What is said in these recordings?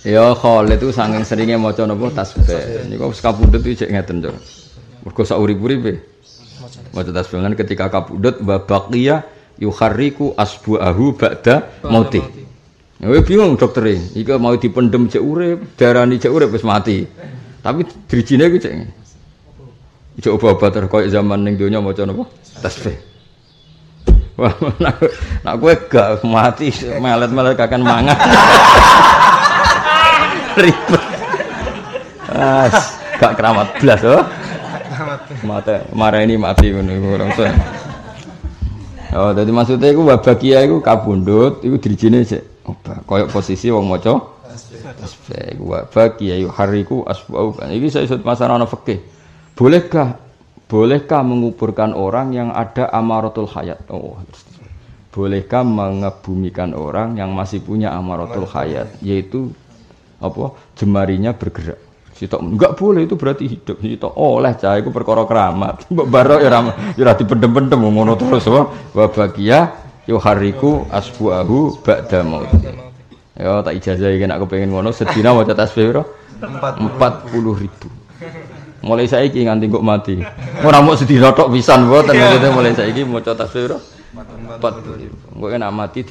Ya Khalid itu saking seringnya maca napa tasbih. Niku wis kapundhut iki jek ngeten, Cuk. Mergo sak urip-uripe maca tasbih lan ketika kapundhut wa baqiya yukharriku asbu'ahu ba'da mauti. Ya bingung dokter iki mau dipendem cek urip, darani cek urip wis mati. Tapi drijine iku cek. Cek obat-obat koyo zaman ning donya maca napa? Tasbih. Wah, nak, nak gue gak mati, melet-melet kakan mangan. ribet. As, gak keramat belas oh. Mata marah ini mati ngono orang saya. Oh, jadi maksudnya iku wabakia iku kabundut, iku dirijine sik. Oh, koyo posisi wong maca tasbih. Iku wabakia iku hariku asbau. Iki saya sud masalah ana fikih. Bolehkah bolehkah menguburkan orang yang ada amaratul hayat? Oh, bolehkah mengebumikan orang yang masih punya amaratul hayat yaitu apa? Jemarinya bergerak. Sitok enggak boleh itu berarti hidup. Sitok oleh cah itu perkara keramat. Mbok baro ya ora ya dipendem-pendem ngono terus wa wa bagia yuhariku asbuahu ba'da maut ya tak ijazah iki nek kepengin ngono sedina maca tasbih piro 40 ribu. Mulai saiki nganti kok mati. Ora mau sedina tok pisan mboten. Mulai saiki maca tasbih piro empat gue enak mati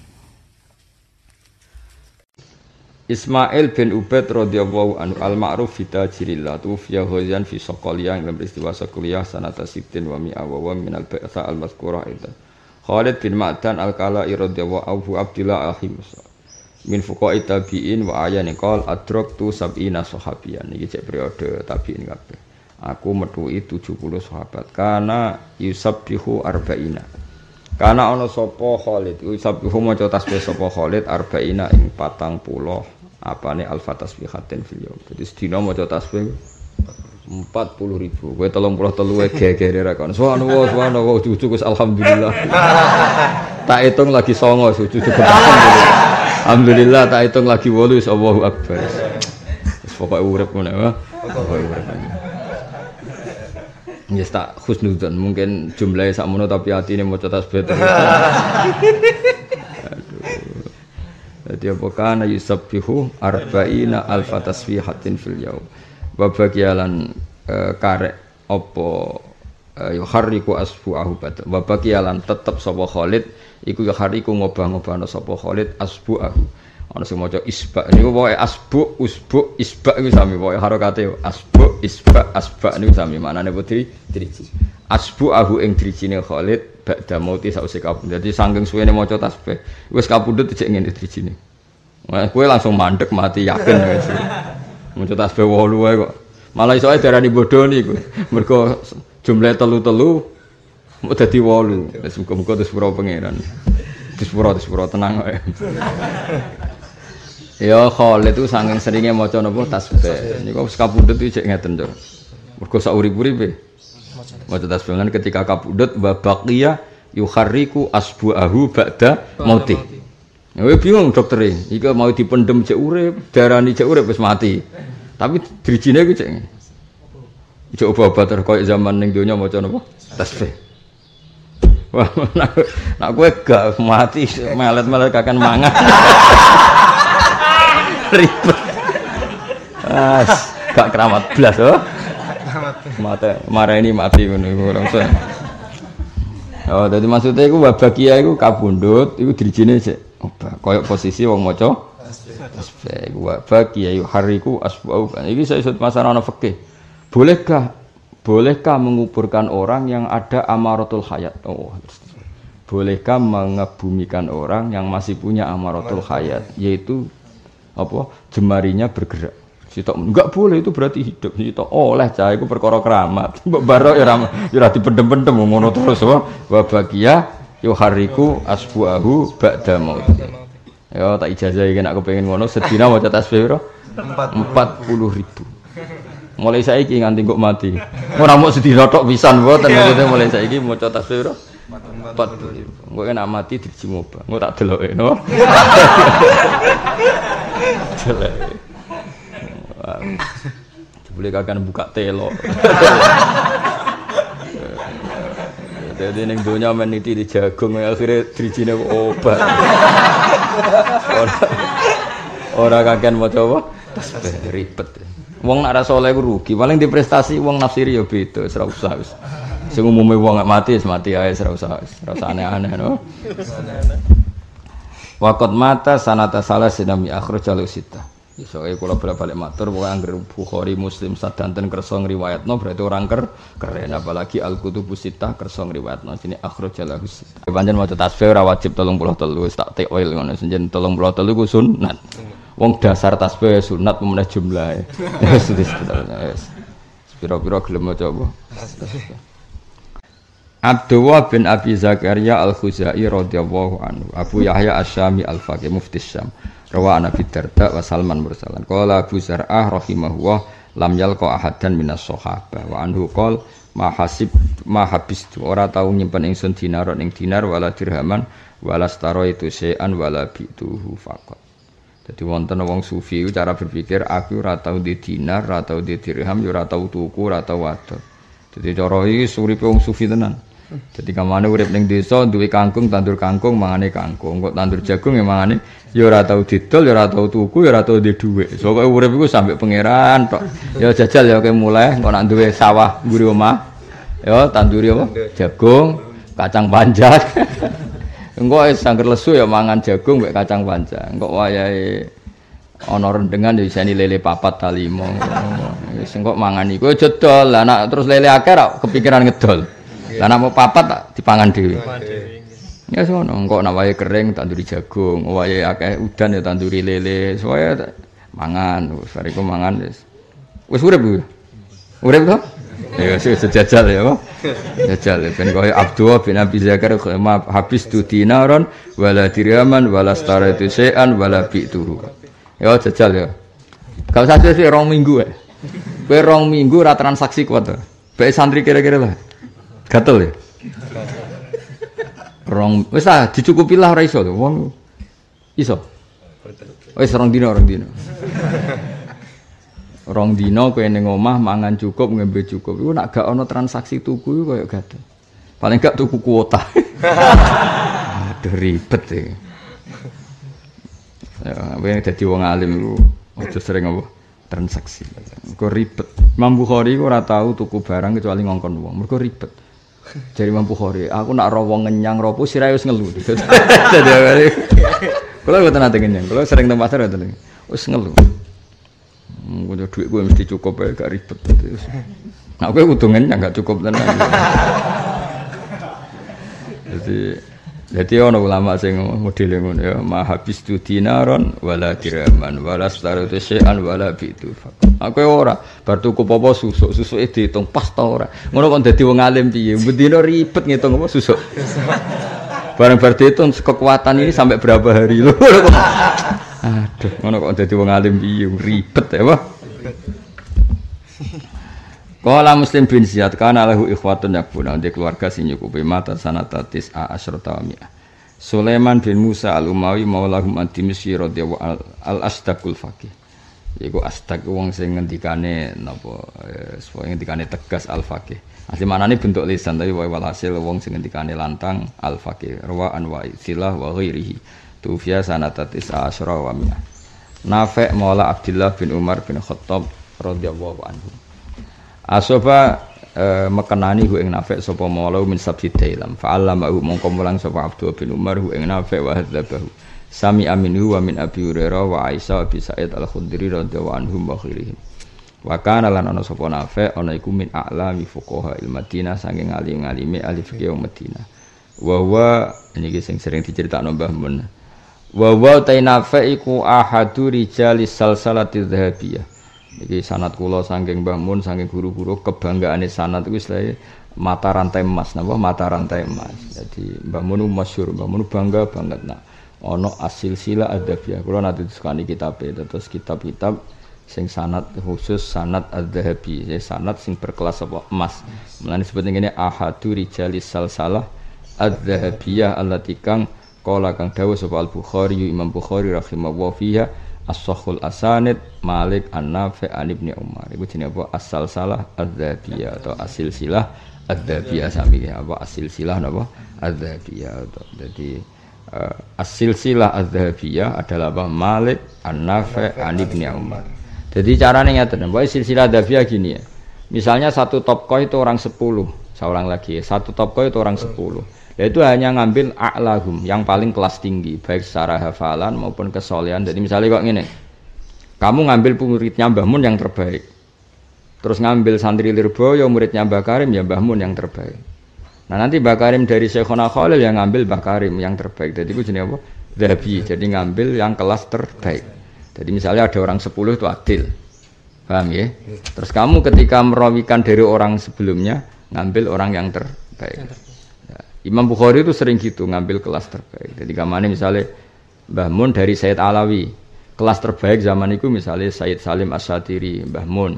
Ismail bin Ubaid radhiyallahu anhu al-ma'ruf fi tajirillah tufiya ghazan fi saqaliyah dalam peristiwa saqaliyah sanata sittin wa mi'a wa min al-ba'tha al-mazkurah itu. Khalid bin Ma'dan al-Kala'i radhiyallahu anhu Abdullah al-Himus min fuqa'i tabi'in wa ayan qol adraktu sab'ina sahabiyan. Iki cek periode tabi'in kabeh. Aku metuhi 70 sahabat. Karena yusabbihu arba'ina. Karena ana sapa Khalid, sabihu maca tasbih sapa Khalid? Arba'ina ing patang puluh apane alfa tasbihatin fil yaum. Dadi sedina maca tasbih 40 ribu. Kowe 33 wae gegere ra kon. Subhanallah, subhanallah, cucu Gus alhamdulillah. tak hitung lagi songo cucu Alhamdulillah tak hitung lagi 8 Allahu akbar. Pokoke urip ngono ya. Pokoke urip. Ya tak khusnudzon mungkin jumlahnya sak mono tapi hati ini mau tasbih terus. Jadi apa kana yusabbihu arba'ina alfa tasbihatin fil yaum. Wa bagialan e, karek apa e, yuharriku asbu'ahu bat. Wa bagialan tetep sapa Khalid iku yuharriku ngobah-ngobahno sapa Khalid asbu'ahu ana sing maca isba. Niku pokoke asbu usbu isba iku sami pokoke harokate. Asbu isba asba niku sami. Maknane putri driji. Asbu ahu ing drijine Khalid ba'da mauti sause kapundhut dadi saking suwene maca tasbih wis kapundhut cek ngene drijine. Kowe langsung mandek mati yakin wis maca tasbih 8 wae kok. Malah iso darani bodho niku. Mergo jumlah telu-telu mau dadi 8 wis muga-muga terus pangeran. Dispuro, dispuro, tenang kok. Ya Khalid itu saking seringnya maca napa tasbih. Niku wis kapundhut iki cek ngeten, Cuk. Mergo sak urip-uripe maca tasbih lan ketika kapundhut wa baqiya yukharriku asbu'ahu ba'da mauti. Ya bingung dokter iki mau dipendem cek urip, darani cek urip wis mati. Tapi drijine iku cek. Cek obat-obat zaman ning donya maca napa tasbih. Wah, nak, nak gue gak mati, melet-melet kakan mangan. ribet. As, gak keramat belas oh. Mata marah ini mati ngono orang saya. Oh, jadi maksudnya iku wabakia iku kabundut, iku dirijine sik. Koyok posisi wong maca tasbih. Iku wabakia iku hariku asbau. Iki saya sud masalah fikih. Bolehkah bolehkah menguburkan orang yang ada amaratul hayat? Oh, bolehkah mengebumikan orang yang masih punya amaratul hayat yaitu apa jemarinya bergerak sitok enggak boleh itu berarti hidup sitok oleh cah itu perkara keramat mbok barok ya ora ya ora dipendem-pendem ngono terus wa bagia yuhariku asbuahu ba'da maut Ya tak ijazah iki nek kepengin ngono sedina maca tasbih piro? 40 ribu. Mulai saiki nganti kok mati. Ora mau sedina tok pisan mboten maksudnya mulai saiki maca tasbih piro? 40 ribu. Engko enak mati diji moba. Engko tak deloke no. Jelek. Boleh kagak buka telo. Jadi neng dunia meniti di jagung akhirnya dirijine obat. Ora kakean mau coba, ribet. Wong nak rasa oleh rugi, paling di prestasi wong nafsiri ya beda, ora usah wis. Sing umume wong gak mati mati ae ora usah wis. Aneh-aneh no. Wakot mata sanata salah sinami akhir jalur sita. Soalnya kalau balik matur, pokoknya angger Bukhari Muslim sadanten kerso ngriwayatno berarti orang ker keren apalagi Al Kutubus Sittah kerso ngriwayatno sini akhir lahu sita. Panjen maca tasbih ora wajib 33 wis tak take oil ngono senjen 33 ku sunat. Wong dasar tasbih sunat pemenah jumlah. Wis wis wis. Pira-pira gelem apa? Abdullah bin Abi Zakaria Al-Khuzai radhiyallahu anhu Abu Yahya Asyami Al-Faqih Mufti Syam Rawa Nabi Darda wa Salman mursalan. Qala Abu Zar'ah rahimahullah lam yalqa ahadan minas sahabah wa anhu qol ma hasib ma habistu ora tau nyimpen dinar ing dinar wala dirhaman wala staro itu sean wala bituhu faqat. Jadi wonten wong sufi cara berpikir aku ora tau di dinar, ora tau di dirham, ora tau tuku, ora tau wadon. Jadi cara iki suripe wong sufi tenan. Jadi kamane urip ning desa duwe kangkung, tandur kangkung, mangane kangkung. Kok tandur jagung ya mangane ya ora tau didol, ya ora tau tuku, ya ora tau di dhuwit. Pokoke urip iku sampe pangeran tok. Ya jajal ya kowe mulai kok nak duwe sawah mburi omah. Ya tanduri apa? Jagung, kacang panjang. Engko sangger lesu ya mangan jagung mek kacang panjang. Engko wayahe ana rendengan ya iseni lele papat ta limo. Wis engko mangan iku jedol. Lah nak terus lele akeh kepikiran ngedol. Lah nek mau papat tak dipangan dhewe. Ya sono, engko nek wae kering tanduri jagung, wae akeh udan ya tanduri lele, supaya mangan, wis bariku mangan wis. Wis urip ku. Urip to? Ya sih sejajal ya, Pak. Jajal ben koyo Abdullah bin Abi Zakar habis tu dinaron wala dirhaman wala staratu syai'an wala bi'tuhu. Ya jajal ya. Kalau saja sih rong minggu ya. Kowe rong minggu ra transaksi kuat to. Baik santri kira-kira lah. Gatel ya. Rong wis ah dicukupi lah ora iso. Wong iso. Wis rong dino rong dino. Rong dino kowe ning omah mangan cukup ngembe cukup. Iku nak gak ana transaksi tuku iku koyo gatel. Paling gak tuku kuota. Aduh ribet e. Ya, dadi wong alim lu aja sering apa transaksi. Kok ribet. Imam Bukhari ora tau tuku barang kecuali ngongkon wong. Mergo ribet. Jadi mampu khori, aku nak rawong ngenyang ropo sirai wis ngelu. Jadi kalau gue nanti ngenyang, kalau sering tempat pasar itu wis ngelu. Gue duit gue mesti cukup ya, gak ribet. Nah, gue udah ngenyang gak cukup tenan. Jadi jadi ono ulama sing model ngono ya, ma habis tu dinaron wala dirhaman wala staratu syai'an wala bitu. Aku ora bar tuku apa susuk, susuke diitung pas ta ora. Ngono kok dadi wong alim piye? Bendina ribet ngitung apa susuk. Barang bar diitung kekuatan ini sampai berapa hari lho. Aduh, ngono kok dadi wong alim piye? Ribet ya, Pak. Kala Muslim bin Ziyad kana lahu ikhwatun yakbuna di keluarga sing nyukupi mata sanatatis a asrata wa Sulaiman bin Musa al-Umawi maulahum antimisi radhiyallahu al-asdaqul faqih. Iku astaq wong sing ngendikane napa eh, ngendikane tegas al-faqih. Asli manane bentuk lisan tapi wae walhasil wong sing ngendikane lantang al-faqih. Rawa an wa silah wa ghairihi. Tufiya sanatatis a asra wa mi'ah. Nafi' maula Abdullah bin Umar bin Khattab radhiyallahu anhu. Asoba e, mekenani hu ing nafek sapa maula min sabti dailam fa allama hu mongko mulang sapa Abdul bin Umar hu ing nafek wa hadzabahu. Sami aminu wa min Abi Hurairah wa Aisyah bi Sa'id al-Khudri radhiyallahu anhum wa khairihim. Wa kana lan ana sapa nafek ana iku min a'lami fuqaha il Madinah saking alim-alime ahli fikih Madinah. Wa wa ini sing sering diceritakno Mbah Mun. Wa wa ta nafek iku ahadu rijalis salsalati dhahabiyah Iki sanat kula saking Mbah Mun saking guru-guru kebanggaane sanat iku istilahnya mata rantai emas. Napa? Mata rantai emas. Jadi Mbah Mun masyhur, Mbah Mun bangga banget. Nak sila adabiyah. Kalau nanti disukani kitab terus kitab-kitab sing sanat khusus sanat adzahabi. Ya sanat sing berkelas apa? Emas. Mulane disebut ngene ahadu rijalis salsalah adzahabiyah allati kang qala kang dawuh sapa al bukhari imam bukhari rahimahullah fiha as-sahul asanid malik an-nafi an ibni umar. Iku jenenge apa? As-salsalah adzahabiyah atau asil silah adzabiyah sami apa? Asil silah napa? Adzabiyah jadi uh, asil silah adzabiyah adalah apa? Malik An-Nafi An Ibni Umar. Jadi caranya ngeten, bahwa silsilah adzabiyah gini ya. Misalnya satu top itu orang sepuluh, seorang lagi ya. Satu top itu orang sepuluh. Ya itu hanya ngambil a'lahum yang paling kelas tinggi, baik secara hafalan maupun kesolehan. Jadi misalnya kok gini, kamu ngambil muridnya Mbah Mun yang terbaik. Terus ngambil santri Lirboyo muridnya Mbah Karim ya Mbah Mun yang terbaik. Nah nanti Mbah Karim dari Syekhona Khalil yang ngambil Mbah Karim yang terbaik. Jadi itu jenis apa? Dhabi. Jadi ngambil yang kelas terbaik. Jadi misalnya ada orang sepuluh itu adil. Paham ya? Terus kamu ketika merawikan dari orang sebelumnya ngambil orang yang terbaik. Imam Bukhari itu sering gitu ngambil kelas terbaik. Jadi ke mana misalnya Mbah Mun dari Sayyid Alawi. Kelas terbaik zaman itu misalnya Sayyid Salim Asyatiri, Mbah Mun.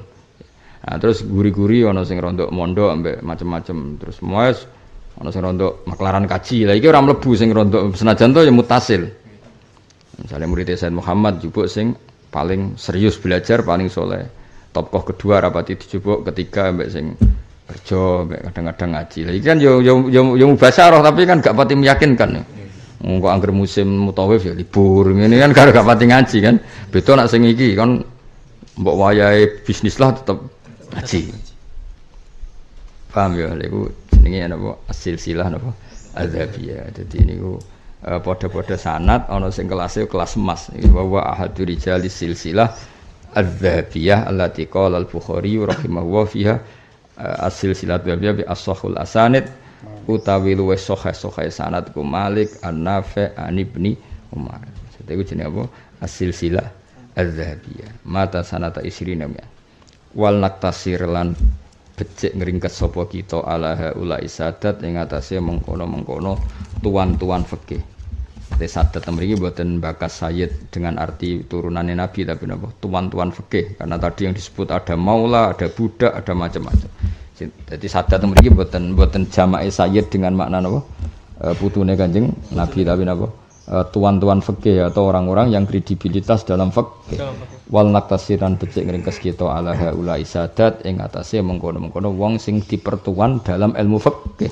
Nah, terus guri-guri ono sing rontok mondok ambek macam-macam. Terus moes ono sing rontok maklaran kaji. Lah iki ora mlebu sing rontok senajan to ya mutasil. Misalnya murid Said Muhammad jupuk sing paling serius belajar, paling soleh. Tokoh kedua rapati dijupuk ketiga ambek sing kerja kadang-kadang ngaji. Lah iki kan yo yo yo, yo mubasyarah tapi kan gak pati meyakinkan. Engko angger musim mutawif ya libur. Ini kan gak pati ngaji kan. Betul nak sing iki kan mbok wayahe bisnis lah tetep ngaji. Paham ya, niku jenenge napa asil silah napa adzabiyah. Dadi niku uh, padha-padha sanad ana sing kelasé kelas emas. Wa wa ahadu rijali silsilah adzabiyah allati qala al-Bukhari rahimahullah fiha asil silat adzabiyah bi as-sahul asanid utawi luwes sahih-sahih sanad ku Malik An-Nafi' an Ibni Umar. Jadi jenenge apa? Asil silah adzabiyah. Mata sanata isrina wal naktasir lan becik ngringkes sapa kita ala haula isadat ing atase mengkono-mengkono tuan-tuan fikih. Sadat mriki mboten bakas sayyid dengan arti turunannya Nabi tapi napa? Tuan-tuan fikih. Karena tadi yang disebut ada maula, ada budak, ada macam-macam. Jadi sadat mriki mboten mboten jamae sayyid dengan makna napa? E, putune Kanjeng Nabi tapi napa? Eh, tuan-tuan fikih atau orang-orang yang kredibilitas dalam fikih. Wal naktasiran becik ngringkes kita ala haula isadat ing atase mengkono-mengkono wong sing dipertuan dalam ilmu fikih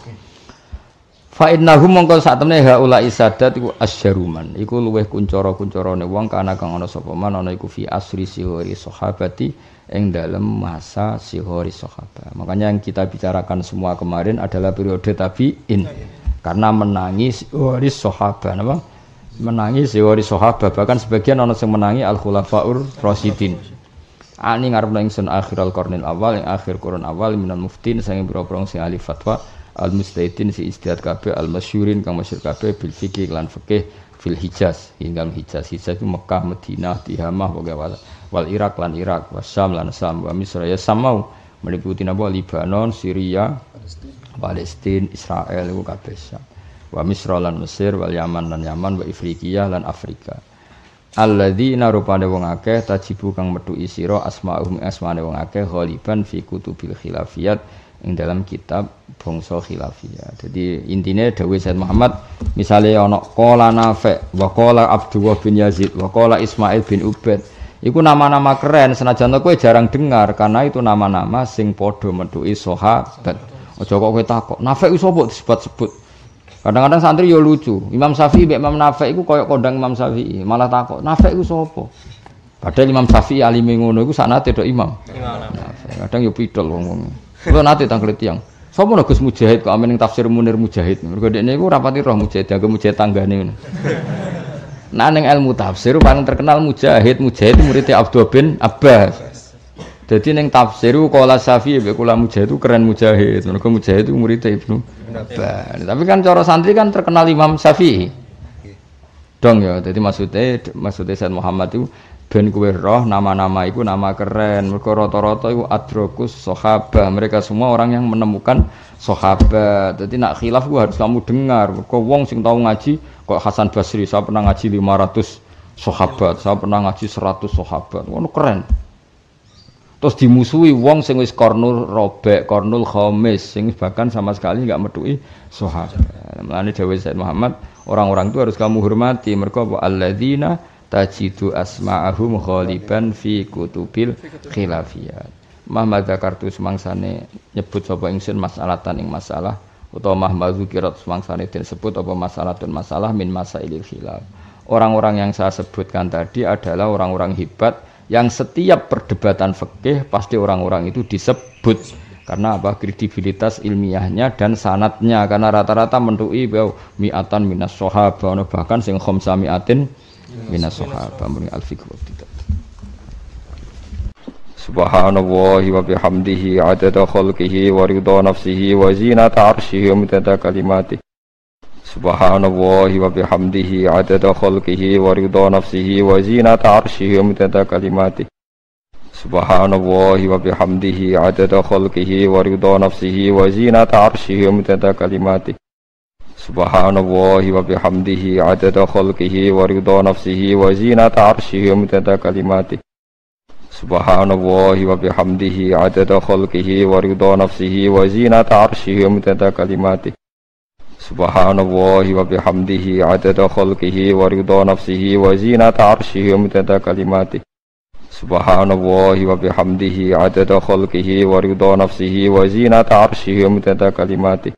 fa innahum mongko sak temne haula isadat iku asyaruman. Iku luweh kuncara-kuncarane wong kana kang ana sapa man ana iku fi asri sihori sahabati ing dalam masa sihori sahabat. Makanya yang kita bicarakan semua kemarin adalah periode tabiin. Karena menangis sihori sahabat apa? Menangi sewari sahabat. Bahkan sebagian orang yang menangi al khulafaur rasidin ani ngarep ingsun akhir al qarnil awal yang akhir kurun awal minal muftin sange pira-pira sing ahli fatwa al mustaidin si istihad kabeh al masyurin kang masyhur kabeh bil fikih lan fikih fil Hijaz. Hingga Hijaz. Hijaz itu Mekah Madinah Tihamah pokoknya wal, Irak lan Irak wasam lan Sam wa Misra. Ya samau meliputi napa? Libanon Syria Palestina Israel itu kabeh wa Misra lan Mesir wal Yaman lan Yaman wa Afrikiyah lan Afrika. Alladzina rupane wong akeh tajibu kang metu isira asma'uhum asmane wong akeh ghaliban fi kutubil khilafiyat ing dalam kitab bangsa khilafiyah. Jadi intinya dawuh Said Muhammad misalnya ana qala Nafi' wa qala Abdullah bin Yazid wa qala Ismail bin Ubaid Iku nama-nama keren senajan kowe jarang dengar karena itu nama-nama sing padha metuki sahabat. Aja kok kowe takok, Nafi' sapa disebut-sebut. Kadang-kadang santri yo lucu. Imam Syafi'i mbek Imam Nafi' iku koyok kondang Imam Syafi'i, malah takut. Nafi' iku sapa? Padahal Imam Syafi'i alime ngono iku sanate tok Imam. Imam Kadang yo pidol wong-wong. Kulo nate tangklet tiyang. Sopo nek Gus Mujahid kok amen tafsir Munir Mujahid. Mergo dekne iku rapati roh Mujahid, agak Mujahid tanggane. Nah ning ilmu tafsir paling terkenal Mujahid, Mujahid muridnya Abdul bin Abbas. Jadi neng tafsir kala Syafi'i mbek kula Mujahid itu keren Mujahid. Mergo Mujahid itu murid Ibnu Abbas. Tapi kan cara santri kan terkenal Imam Syafi'i. Dong ya, jadi maksudnya maksudnya Said Muhammad itu ben kue roh nama-nama itu nama keren. Mereka rata-rata itu adrokus sohabah mereka semua orang yang menemukan sohabah jadi nak khilaf gue harus kamu dengar. Mereka wong sing tahu ngaji kok Hasan Basri saya pernah ngaji 500 sohabat saya pernah ngaji 100 sohabat. Itu keren. Terus dimusuhi wong sing wis kornul robek kornul khomis sing bahkan sama sekali nggak medui sohabat. Melani Dewi Said Muhammad orang-orang itu harus kamu hormati. Mereka alladzina tajidu asma'ahum ghaliban fi kutubil khilafiyat. Muhammad Zakartu semangsane nyebut sapa ingsun masalatan ing masalah utawa Muhammad Zukirat semangsane disebut apa masalah dan masalah min masailil khilaf. Orang-orang yang saya sebutkan tadi adalah orang-orang hebat yang setiap perdebatan fikih pasti orang-orang itu disebut. Karena apa? Kredibilitas ilmiahnya dan sanatnya. Karena rata-rata mendui bahwa miatan minas sahabat bahkan sing khamsa miatin minas sahabah muni al fiqh wa Subhanallahi wa bihamdihi adada khalqihi wa ridha nafsihi wa zinata arshihi wa midada kalimatihi Subhanallahi wa bihamdihi adada khalqihi wa ridha nafsihi wa zinata arshihi wa midada kalimatihi Subhanallahi wa bihamdihi adada khalqihi wa ridha nafsihi wa zinata arshihi wa midada kalimatihi Subhanallahi wa bihamdihi adada khalqihi wa ridha nafsihi wa zinata arshihi wa midada kalimatihi Subhanallahi wa bihamdihi adada khalqihi wa ridha nafsihi wa zinata arshihi wa midada kalimatihi Subhanallahi wa bihamdihi adada khalqihi wa ridha nafsihi wa zinata arshihi wa midada kalimatihi Subhanallahi wa bihamdihi adada khalqihi wa ridha nafsihi wa zinata arshihi wa midada kalimatihi